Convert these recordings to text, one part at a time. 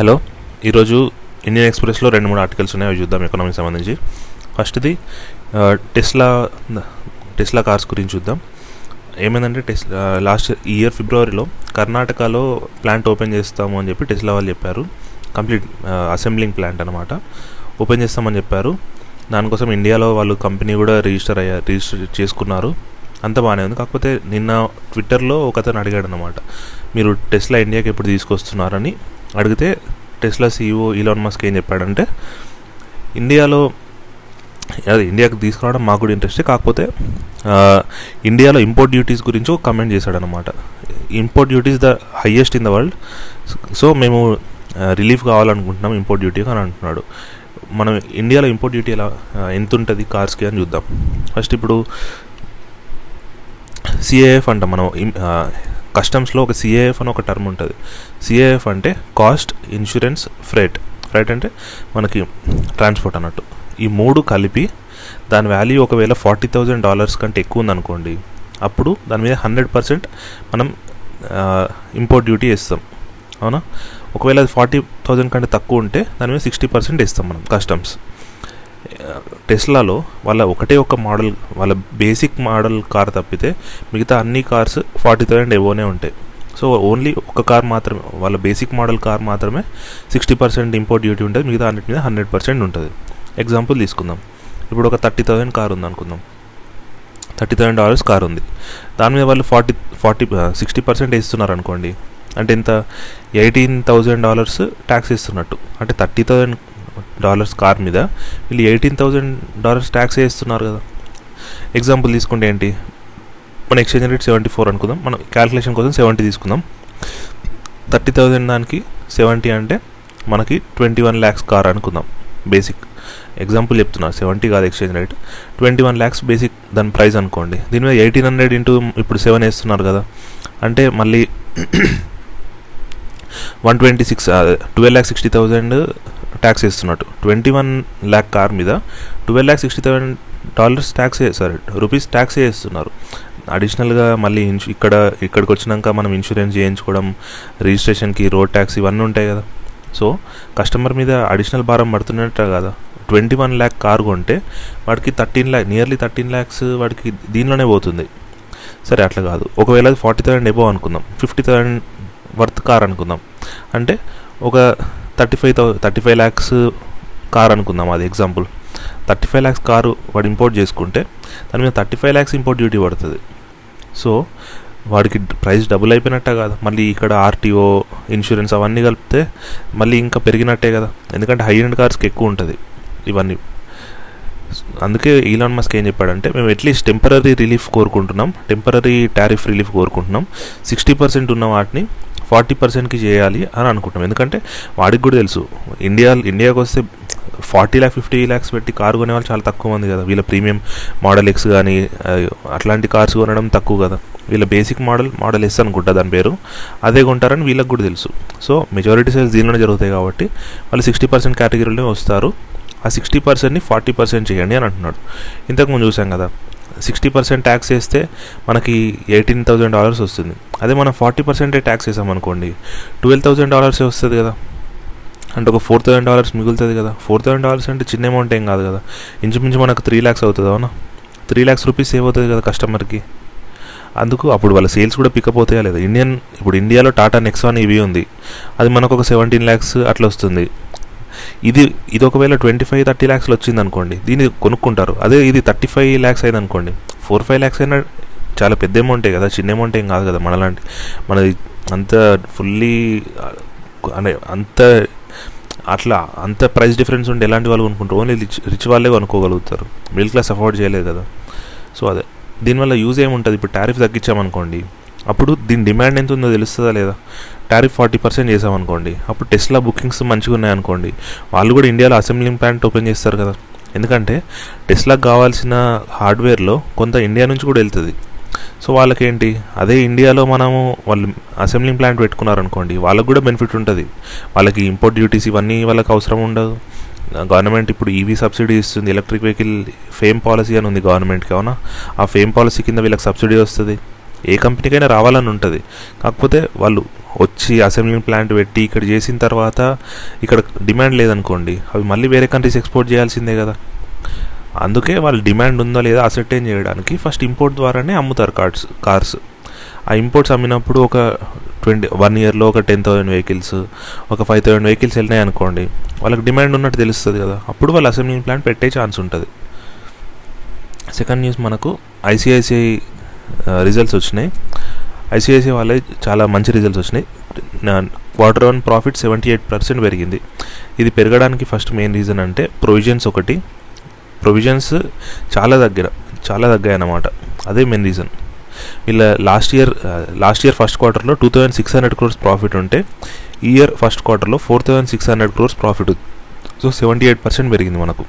Hello ఈరోజు Indian ఎక్స్ప్రెస్లో రెండు మూడు ఆర్టికల్స్ ఉన్నాయి అవి చూద్దాం ఎకనామీకి సంబంధించి. ఫస్ట్ది టెస్లా టెస్లా కార్స్ గురించి చూద్దాం. ఏమైందంటే టెస్లా లాస్ట్ ఇయర్ ఫిబ్రవరిలో కర్ణాటకలో ప్లాంట్ ఓపెన్ చేస్తాము అని చెప్పి టెస్లా వాళ్ళు చెప్పారు. కంప్లీట్ అసెంబ్లింగ్ ప్లాంట్ అనమాట ఓపెన్ చేస్తామని చెప్పారు. దానికోసం ఇండియాలో వాళ్ళు కంపెనీ కూడా రిజిస్టర్ అయ్యారు రిజిస్టర్ చేసుకున్నారు. అంత బాగానే ఉంది. కాకపోతే నిన్న ట్విట్టర్లో ఒక అతను అడిగాడు అనమాట మీరు టెస్లా ఇండియాకి ఎప్పుడు తీసుకొస్తున్నారని? అడిగితే టెస్లా సీఈఓ ఈలాన్ మస్క్ ఏం చెప్పాడంటే ఇండియాలో అదే ఇండియాకి తీసుకురావడం మాకు కూడా ఇంట్రెస్టే కాకపోతే ఇండియాలో ఇంపోర్ట్ డ్యూటీస్ గురించి ఒక కమెంట్ చేశాడనమాట import duties the highest in the world so మేము రిలీఫ్ కావాలనుకుంటున్నాం ఇంపోర్ట్ డ్యూటీ అని అంటున్నాడు. మనం ఇండియాలో ఇంపోర్ట్ డ్యూటీ ఎలా ఎంత ఉంటుంది కార్స్కి అని చూద్దాం. ఫస్ట్ ఇప్పుడు సిఏఎఫ్ అంట మనం కస్టమ్స్లో ఒక సిఏఎఫ్ అని ఒక టర్మ్ ఉంటుంది. సిఏఎఫ్ అంటే కాస్ట్ ఇన్సూరెన్స్ ఫ్రైట్ ఫ్రైట్ అంటే మనకి ట్రాన్స్పోర్ట్ అన్నట్టు. ఈ మూడు కలిపి దాని వాల్యూ ఒకవేళ ఫార్టీ థౌజండ్ డాలర్స్ కంటే ఎక్కువ ఉందనుకోండి అప్పుడు దాని మీద హండ్రెడ్ పర్సెంట్ మనం ఇంపోర్ట్ డ్యూటీ వేస్తాం. అవునా? ఒకవేళ అది ఫార్టీ థౌజండ్ కంటే తక్కువ ఉంటే దాని మీద సిక్స్టీ పర్సెంట్ ఇస్తాం మనం కస్టమ్స్. టెస్లాలో వాళ్ళ ఒకటే ఒక మోడల్ వాళ్ళ బేసిక్ మోడల్ కార్ తప్పితే మిగతా అన్ని కార్స్ ఫార్టీ థౌజండ్ ఎవోనే ఉంటాయి. సో ఓన్లీ ఒక కార్ మాత్రమే వాళ్ళ బేసిక్ మోడల్ కార్ మాత్రమే సిక్స్టీ పర్సెంట్ ఇంపోర్ట్ డ్యూటీ ఉంటుంది మిగతా అన్నిటి మీద హండ్రెడ్ పర్సెంట్ ఉంటుంది. ఎగ్జాంపుల్ తీసుకుందాం. ఇప్పుడు ఒక థర్టీ థౌజండ్ కార్ ఉంది అనుకుందాం థర్టీ థౌసండ్ డాలర్స్ కార్ ఉంది. దాని మీద వాళ్ళు ఫార్టీ ఫార్టీ సిక్స్టీ పర్సెంట్ వేస్తున్నారు అనుకోండి అంటే ఇంత ఎయిటీన్ థౌజండ్ డాలర్స్ ట్యాక్స్ ఇస్తున్నట్టు. అంటే థర్టీ థౌజండ్ డాలర్స్ కార్ మీద. వీళ్ళు ఎయిటీన్ థౌజండ్ డాలర్స్ ట్యాక్స్ వేస్తున్నారు కదా. ఎగ్జాంపుల్ తీసుకుంటే ఏంటి? మన ఎక్స్చేంజ్ రేట్ సెవెంటీ ఫోర్ అనుకుందాం. మనం క్యాలిక్యులేషన్ కోసం సెవెంటీ తీసుకుందాం. థర్టీ థౌజండ్ దానికి సెవెంటీ అంటే మనకి ట్వంటీ వన్ ల్యాక్స్ కార్ అనుకుందాం. బేసిక్ ఎగ్జాంపుల్ చెప్తున్నా. సెవెంటీ కాదు exchange rate twenty one lakhs basic దాని ప్రైస్ అనుకోండి. దీని మీద ఎయిటీన్ హండ్రెడ్ ఇంటూ ఇప్పుడు సెవెన్ వేస్తున్నారు కదా. అంటే మళ్ళీ one twenty six twelve lakh sixty thousand tax వేస్తున్నట్టు twenty one lakh car మీద twelve lakh sixty thousand dollars tax sorry rupees tax వేస్తున్నారు అడిషనల్గా మళ్ళీ ఇన్సూ ఇక్కడ ఇక్కడికి వచ్చినాక మనం ఇన్సూరెన్స్ చేయించుకోవడం రిజిస్ట్రేషన్కి రోడ్ ట్యాక్స్ ఇవన్నీ ఉంటాయి కదా. సో కస్టమర్ మీద అడిషనల్ భారం పడుతున్నట్టు కదా. ట్వంటీ వన్ ల్యాక్ కార్ కొంటే వాడికి thirteen lakh nearly thirteen lakhs వాడికి దీనిలోనే పోతుంది. సరే అట్లా కాదు. ఒకవేళ అది ఫార్టీ థౌసండ్ ఎబో అనుకుందాం ఫిఫ్టీ థౌసండ్ వర్త్ కార్ అనుకుందాం. అంటే ఒక thirty five thou thirty five lakhs car అనుకుందాం అది example. Thirty five lakhs car వాడు ఇంపోర్ట్ చేసుకుంటే దాని మీద thirty five lakhs import duty పడుతుంది. సో వాడికి ప్రైస్ డబుల్ అయిపోయినట్టే కాదు. మళ్ళీ ఇక్కడ ఆర్టీఓ ఇన్సూరెన్స్ అవన్నీ కలిపితే మళ్ళీ ఇంకా పెరిగినట్టే కదా. ఎందుకంటే హై ఎండ్ కార్స్కి ఎక్కువ ఉంటుంది ఇవన్నీ. అందుకే ఈలాన్ మస్క్ ఏం చెప్పాడంటే మేము అట్లీస్ట్ టెంపరీ రిలీఫ్ కోరుకుంటున్నాం టెంపరీ టారిఫ్ రిలీఫ్ కోరుకుంటున్నాం. సిక్స్టీ పర్సెంట్ ఉన్న వాటిని ఫార్టీ పర్సెంట్కి చేయాలి అని అనుకుంటున్నాం. ఎందుకంటే వాడికి కూడా తెలుసు ఇండియా ఇండియాకి వస్తే ఫార్టీ ల్యాక్ ఫిఫ్టీ ల్యాక్స్ పెట్టి కారు కొనే వాళ్ళు చాలా తక్కువ మంది కదా. వీళ్ళ ప్రీమియం మోడల్ ఎక్స్ కానీ అట్లాంటి కార్స్ కొనడం తక్కువ కదా. వీళ్ళ బేసిక్ మోడల్ మోడల్ ఎస్ అనుకుంటా దాని పేరు. అదే కొంటారని వీళ్ళకి కూడా తెలుసు. సో మెజారిటీ సేల్స్ దీనిలోనే జరుగుతాయి కాబట్టి వాళ్ళు సిక్స్టీ పర్సెంట్ కేటగిరీలోనే వస్తారు. ఆ సిక్స్టీ పర్సెంట్ని ఫార్టీ పర్సెంట్ చేయండి అని అంటున్నాడు. ఇంతకుముందు చూసాం కదా సిక్స్టీ పర్సెంట్ ట్యాక్స్ వేస్తే మనకి ఎయిటీన్ థౌజండ్ డాలర్స్ వస్తుంది. అదే మనం ఫార్టీ పర్సెంటే ట్యాక్స్ వేసామనుకోండి ట్వెల్వ్ థౌజండ్ డాలర్సే వస్తుంది కదా. అంటే ఒక ఫోర్ థౌసండ్ డాలర్స్ మిగులుతుంది కదా. ఫోర్ థౌసండ్ డాలర్స్ అంటే చిన్న అమౌంట్ ఏం కాదు కదా. ఇంచుమించు మనకు త్రీ ల్యాక్స్ అవుతుంది అవునా త్రీ ల్యాక్స్ రూపీస్ సేవ్ అవుతుంది కదా కస్టమర్కి. అందుకు అప్పుడు వాళ్ళ సేల్స్ కూడా పికప్ అవుతాయా లేదా? ఇండియన్ ఇప్పుడు ఇండియాలో టాటా నెక్సాన్ ఇవి ఉంది. అది మనకు ఒక సెవెంటీన్ ల్యాక్స్ అట్లా వస్తుంది. ఇది ఇది ఒకవేళ ట్వంటీ ఫైవ్ థర్టీ ల్యాక్స్లో వచ్చింది అనుకోండి దీన్ని కొనుక్కుంటారు. అదే ఇది థర్టీ ఫైవ్ ల్యాక్స్ అయింది అనుకోండి ఫోర్ ఫైవ్ ల్యాక్స్ అయినా చాలా పెద్ద అమౌంటే కదా చిన్న అమౌంట్ ఏం కాదు కదా మనలాంటి మనది అంత ఫుల్లీ అంటే అంత అట్లా అంత ప్రైస్ డిఫరెన్స్ ఉంటే ఎలాంటి వాళ్ళు కొనుక్కుంటారు? ఓన్లీ రిచ్ రిచ్ వాళ్ళే కొనుక్కోగలుగుతారు. మిడిల్ క్లాస్ అఫోర్డ్ చేయలేదు కదా. సో అదే. దీనివల్ల యూజ్ ఏముంటుంది? ఇప్పుడు టారిఫ్ తగ్గించామనుకోండి అప్పుడు దీని డిమాండ్ ఎంత ఉందో తెలుస్తుందా లేదా? టారిఫ్ ఫార్టీ పర్సెంట్ చేసామనుకోండి అప్పుడు టెస్లా బుకింగ్స్ మంచిగా ఉన్నాయనుకోండి వాళ్ళు కూడా ఇండియాలో అసెంబ్లింగ్ ప్లాంట్ ఓపెన్ చేస్తారు కదా. ఎందుకంటే టెస్లాకి కావాల్సిన హార్డ్వేర్లో కొంత ఇండియా నుంచి కూడా వెళ్తుంది. సో వాళ్ళకేంటి? అదే ఇండియాలో మనము వాళ్ళు అసెంబ్లింగ్ ప్లాంట్ పెట్టుకున్నారనుకోండి వాళ్ళకు కూడా బెనిఫిట్ ఉంటుంది. వాళ్ళకి ఇంపోర్ట్ డ్యూటీస్ ఇవన్నీ వాళ్ళకి అవసరం ఉండదు. గవర్నమెంట్ ఇప్పుడు ఈవీ సబ్సిడీ ఇస్తుంది. ఎలక్ట్రిక్ వెహికల్ ఫేమ్ పాలసీ అని ఉంది గవర్నమెంట్కి అవునా? ఆ ఫేమ్ పాలసీ కింద వీళ్ళకి సబ్సిడీ వస్తుంది. ఏ కంపెనీకైనా రావాలని ఉంటుంది. కాకపోతే వాళ్ళు వచ్చి అసెంబ్లింగ్ ప్లాంట్ పెట్టి ఇక్కడ చేసిన తర్వాత ఇక్కడ డిమాండ్ లేదనుకోండి అవి మళ్ళీ వేరే కంట్రీస్ ఎక్స్పోర్ట్ చేయాల్సిందే కదా. అందుకే వాళ్ళు డిమాండ్ ఉందో లేదా అసర్టైన్ చేయడానికి ఫస్ట్ ఇంపోర్ట్ ద్వారానే అమ్ముతారు కార్స్ కార్స్. ఆ ఇంపోర్ట్స్ అమ్మినప్పుడు ఒక ట్వంటీ వన్ ఇయర్లో ఒక టెన్ థౌసండ్ వెహికల్స్ ఒక ఫైవ్ థౌసండ్ వెహికల్స్ వెళ్ళినాయి అనుకోండి వాళ్ళకి డిమాండ్ ఉన్నట్టు తెలుస్తుంది కదా. అప్పుడు వాళ్ళు అసెంబ్లింగ్ ప్లాంట్ పెట్టే ఛాన్స్ ఉంటుంది. సెకండ్ న్యూస్ మనకు ఐసిఐసిఐ రిజల్ట్స్ వచ్చినాయి. ఐసిఐసిఐ వాళ్ళే చాలా మంచి రిజల్ట్స్ వచ్చినాయి. Quarter one profit seventy eight percent పెరిగింది. ఇది పెరగడానికి ఫస్ట్ మెయిన్ రీజన్ అంటే ప్రొవిజన్స్ ఒకటి. ప్రొవిజన్స్ చాలా దగ్గర చాలా తగ్గాయి అన్నమాట అదే మెయిన్ రీజన్ వీళ్ళ last year last year first క్వార్టర్లో two thousand six hundred crores profit ఉంటే ఈ ఇయర్ ఫస్ట్ క్వార్టర్లో four thousand six hundred crores profit so seventy eight percent పెరిగింది మనకు.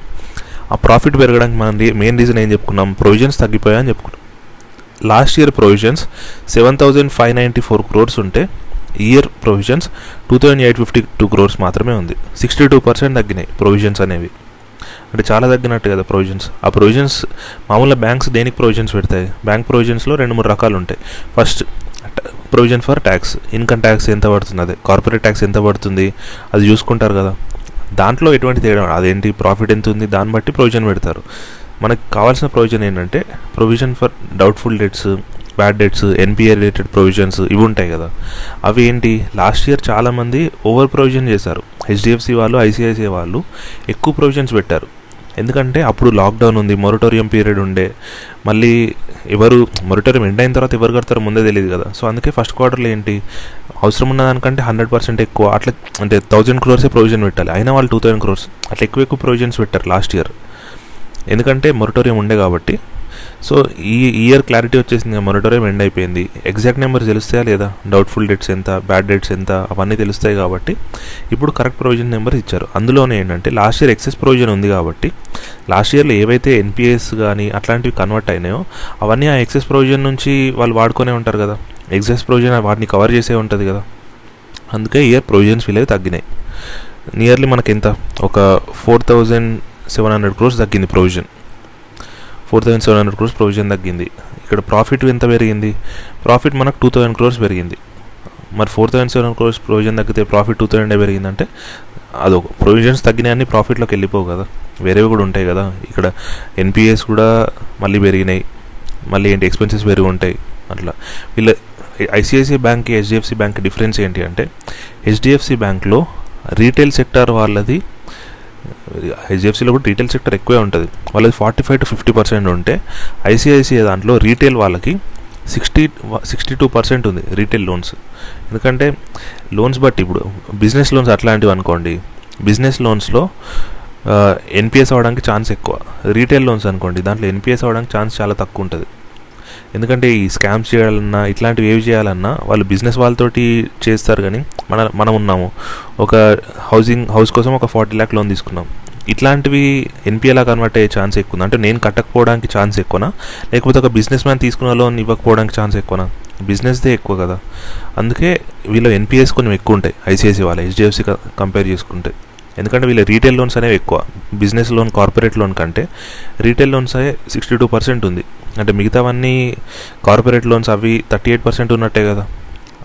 ఆ ప్రాఫిట్ పెరగడానికి మనం మెయిన్ రీజన్ ఏం చెప్పుకున్నాం? ప్రొవిజన్స్ తగ్గిపోయాయని చెప్పుకున్నాం. Last year provisions seven thousand five ninety four crores ఉంటే year provisions two thousand eight fifty two crores మాత్రమే ఉంది. సిక్స్టీ టూ పర్సెంట్ తగ్గినాయి ప్రొవిజన్స్ అనేవి. అంటే చాలా తగ్గినట్టు కదా ప్రొవిజన్స్. ఆ ప్రొవిజన్స్ మామూలుగా బ్యాంక్స్ దేనికి ప్రొవిజన్స్ పెడతాయి? బ్యాంక్ ప్రొవిజన్స్లో రెండు మూడు రకాలు ఉంటాయి. First provision for tax. Income tax ఎంత పడుతుంది? అదే కార్పొరేట్ ట్యాక్స్ ఎంత పడుతుంది? అది చూసుకుంటారు కదా. దాంట్లో ఎటువంటి తేడా అదేంటి? ప్రాఫిట్ ఎంత ఉంది? దాన్ని బట్టి ప్రొవిజన్ పెడతారు. మనకు కావాల్సిన ప్రొవిజన్ ఏంటంటే provision for doubtful debts bad debts NPA related provisions ఇవి ఉంటాయి కదా. అవి ఏంటి? లాస్ట్ ఇయర్ చాలామంది ఓవర్ ప్రొవిజన్ చేశారు. హెచ్డిఎఫ్సి వాళ్ళు ఐసిఐసిఐ వాళ్ళు ఎక్కువ ప్రొవిజన్స్ పెట్టారు. ఎందుకంటే అప్పుడు లాక్డౌన్ ఉంది మొరటోరియం పీరియడ్ ఉండే. మళ్ళీ ఎవరు మొరటోరియం ఎండ్ అయిన తర్వాత ఎవరు కడతారో ముందే తెలియదు కదా. సో అందుకే ఫస్ట్ క్వార్టర్లో ఏంటి? అవసరం ఉన్న దానికంటే హండ్రెడ్ పర్సెంట్ ఎక్కువ అట్లా అంటే థౌజండ్ క్రోర్సే ప్రొవిజన్ పెట్టాలి. అయినా వాళ్ళు టూ థౌజండ్ క్రోర్స్ అట్లా ఎక్కువ ఎక్కువ ప్రొవిజన్స్ పెట్టారు లాస్ట్ ఇయర్. ఎందుకంటే మొరటోరియం ఉండే కాబట్టి. సో ఈ ఇయర్ క్లారిటీ వచ్చేసింది మొరటోరియం ఎండ్ అయిపోయింది. ఎగ్జాక్ట్ నెంబర్ తెలుస్తాయా లేదా? డౌట్ఫుల్ డేట్స్ ఎంత బ్యాడ్ డేట్స్ ఎంత అవన్నీ తెలుస్తాయి కాబట్టి ఇప్పుడు కరెక్ట్ ప్రొవిజన్ నెంబర్ ఇచ్చారు. అందులోనే ఏంటంటే లాస్ట్ ఇయర్ ఎక్సెస్ ప్రొవిజన్ ఉంది కాబట్టి లాస్ట్ ఇయర్లో ఏవైతే ఎన్పిఎస్ కానీ అట్లాంటివి కన్వర్ట్ అయినాయో అవన్నీ ఆ ఎక్సెస్ ప్రొవిజన్ నుంచి వాళ్ళు వాడుకునే ఉంటారు కదా. ఎక్సెస్ ప్రొవిజన్ వాటిని కవర్ చేసే ఉంటుంది కదా. అందుకే ఇయర్ ప్రొవిజన్స్ విలువ తగ్గినాయి. నియర్లీ మనకి ఎంత? ఒక four thousand seven hundred crores తగ్గింది provision four thousand seven hundred crores provision తగ్గింది. ఇక్కడ ప్రాఫిట్ ఎంత పెరిగింది? ప్రాఫిట్ మనకు టూ థౌసండ్ క్రోర్స్ పెరిగింది. మరి four thousand seven crores provision తగ్గితే ప్రాఫిట్ టూ థౌసండ్ పెరిగిందంటే అదొక ప్రొవిజన్స్ తగ్గినాయని ప్రాఫిట్లోకి వెళ్ళిపోవు కదా. వేరేవి కూడా ఉంటాయి కదా. ఇక్కడ ఎన్పిఎస్ కూడా మళ్ళీ పెరిగినాయి. మళ్ళీ ఏంటి? ఎక్స్పెన్సెస్ పెరిగి ఉంటాయి అట్లా. వీళ్ళ ఐసిఐసిఐ బ్యాంక్కి హెచ్డిఎఫ్సి బ్యాంక్ డిఫరెన్స్ ఏంటి అంటే హెచ్డిఎఫ్సి బ్యాంక్లో రీటైల్ సెక్టార్ వాళ్ళది హెచ్డిఎఫ్సిలో కూడా రీటైల్ సెక్టర్ ఎక్కువే ఉంటుంది. వాళ్ళది forty five to fifty percent ఉంటే ఐసిఐసిఐ దాంట్లో రీటైల్ వాళ్ళకి సిక్స్టీ సిక్స్టీ టూ పర్సెంట్ ఉంది రీటైల్ లోన్స్ ఎందుకంటే లోన్స్ బట్టి ఇప్పుడు బిజినెస్ లోన్స్ అట్లాంటివి అనుకోండి. బిజినెస్ లోన్స్లో ఎన్పిఎస్ అవ్వడానికి ఛాన్స్ ఎక్కువ. రీటైల్ లోన్స్ అనుకోండి దాంట్లో ఎన్పిఎస్ అవ్వడానికి ఛాన్స్ చాలా తక్కువ ఉంటుంది. ఎందుకంటే ఈ స్కామ్స్ చేయాలన్నా ఇట్లాంటివి ఏవి చేయాలన్నా వాళ్ళు బిజినెస్ వాళ్ళతోటి చేస్తారు కానీ మన మనం ఉన్నాము. ఒక హౌసింగ్ హౌస్ కోసం ఒక ఫార్టీ ల్యాక్ లోన్ తీసుకున్నాం. ఇట్లాంటివి ఎన్పిఏలా కన్వర్ట్ అయ్యే ఛాన్స్ ఎక్కువ ఉంది అంటే నేను కట్టకపోవడానికి ఛాన్స్ ఎక్కువనా? లేకపోతే ఒక బిజినెస్ మ్యాన్ తీసుకున్న లోన్ ఇవ్వకపోవడానికి ఛాన్స్ ఎక్కువనా? బిజినెస్దే ఎక్కువ కదా. అందుకే వీళ్ళు ఎన్పిఎస్ కొంచెం ఎక్కువ ఉంటాయి ఐసిఐసి వాళ్ళ హెచ్డిఎఫ్సి కంపేర్ చేసుకుంటే. ఎందుకంటే వీళ్ళ రీటైల్ లోన్స్ అనేవి ఎక్కువ. బిజినెస్ లోన్ కార్పొరేట్ లోన్ కంటే రీటైల్ లోన్స్ అయ్యే సిక్స్టీ టూ పర్సెంట్ ఉంది. అంటే మిగతావన్నీ కార్పొరేట్ లోన్స్ అవి థర్టీ ఎయిట్ పర్సెంట్ ఉన్నట్టే కదా.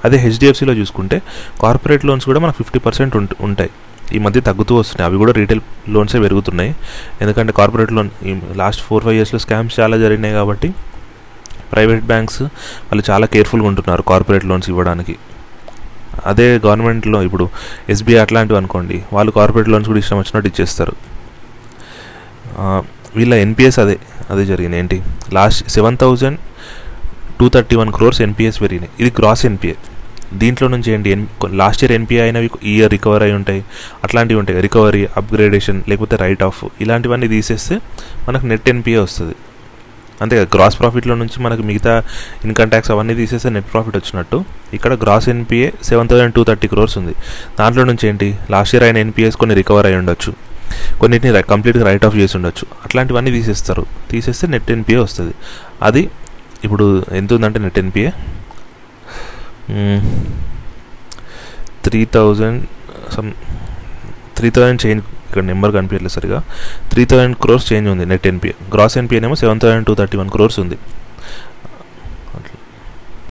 అదే హెచ్డిఎఫ్సిలో చూసుకుంటే కార్పొరేట్ లోన్స్ కూడా మనకు ఫిఫ్టీ పర్సెంట్ ఉంటాయి. ఈ మధ్య తగ్గుతూ వస్తున్నాయి. అవి కూడా రీటైల్ లోన్సే పెరుగుతున్నాయి. ఎందుకంటే కార్పొరేట్ లోన్ ఈ లాస్ట్ ఫోర్ ఫైవ్ ఇయర్స్లో స్కామ్స్ చాలా జరిగినాయి కాబట్టి ప్రైవేట్ బ్యాంక్స్ వాళ్ళు చాలా కేర్ఫుల్గా ఉంటున్నారు కార్పొరేట్ లోన్స్ ఇవ్వడానికి. అదే గవర్నమెంట్లో ఇప్పుడు ఎస్బీఐ అట్లాంటివి అనుకోండి వాళ్ళు కార్పొరేట్ లోన్స్ కూడా ఇష్టం వచ్చినట్టు ఇచ్చేస్తారు. వీళ్ళ ఎన్పిఎస్ అదే అదే జరిగింది. ఏంటి? Last seven thousand two thirty one crores NPAs పెరిగినాయి. ఇది గ్రాస్ ఎన్పిఏ దీంట్లో నుంచి ఏంటి? ఎన్ లాస్ట్ ఇయర్ ఎన్పిఐ అయినవి ఇయర్ రికవర్ అయి ఉంటాయి. అట్లాంటివి ఉంటాయి. రికవరీ అప్గ్రేడేషన్ లేకపోతే రైట్ ఆఫ్ ఇలాంటివన్నీ తీసేస్తే మనకు నెట్ ఎన్పిఏ వస్తుంది. అంతే కదా గ్రాస్ ప్రాఫిట్లో నుంచి మనకు మిగతా ఇన్కమ్ ట్యాక్స్ అవన్నీ తీసేస్తే నెట్ ప్రాఫిట్ వచ్చినట్టు. ఇక్కడ gross NPA seven thousand two thirty crores ఉంది. దాంట్లో నుంచి ఏంటి? లాస్ట్ ఇయర్ అయిన ఎన్పిఎస్ కొన్ని రికవర్ అయి ఉండొచ్చు. కొన్నిటిని కంప్లీట్గా రైట్ ఆఫ్ చేసి ఉండొచ్చు. అట్లాంటివన్నీ తీసేస్తారు. తీసేస్తే నెట్ ఎన్పిఏ వస్తుంది. అది ఇప్పుడు ఎంత ఉందంటే net NPA three thousand some three thousand change ఇక్కడ నెంబర్ కనిపించలేదు సరిగా. త్రీ థౌజండ్ క్రోర్స్ చేంజ్ ఉంది నెట్ ఎన్పిఏ గ్రాస్ ఎన్పిఏ ఏమో seven thousand two thirty one crores ఉంది.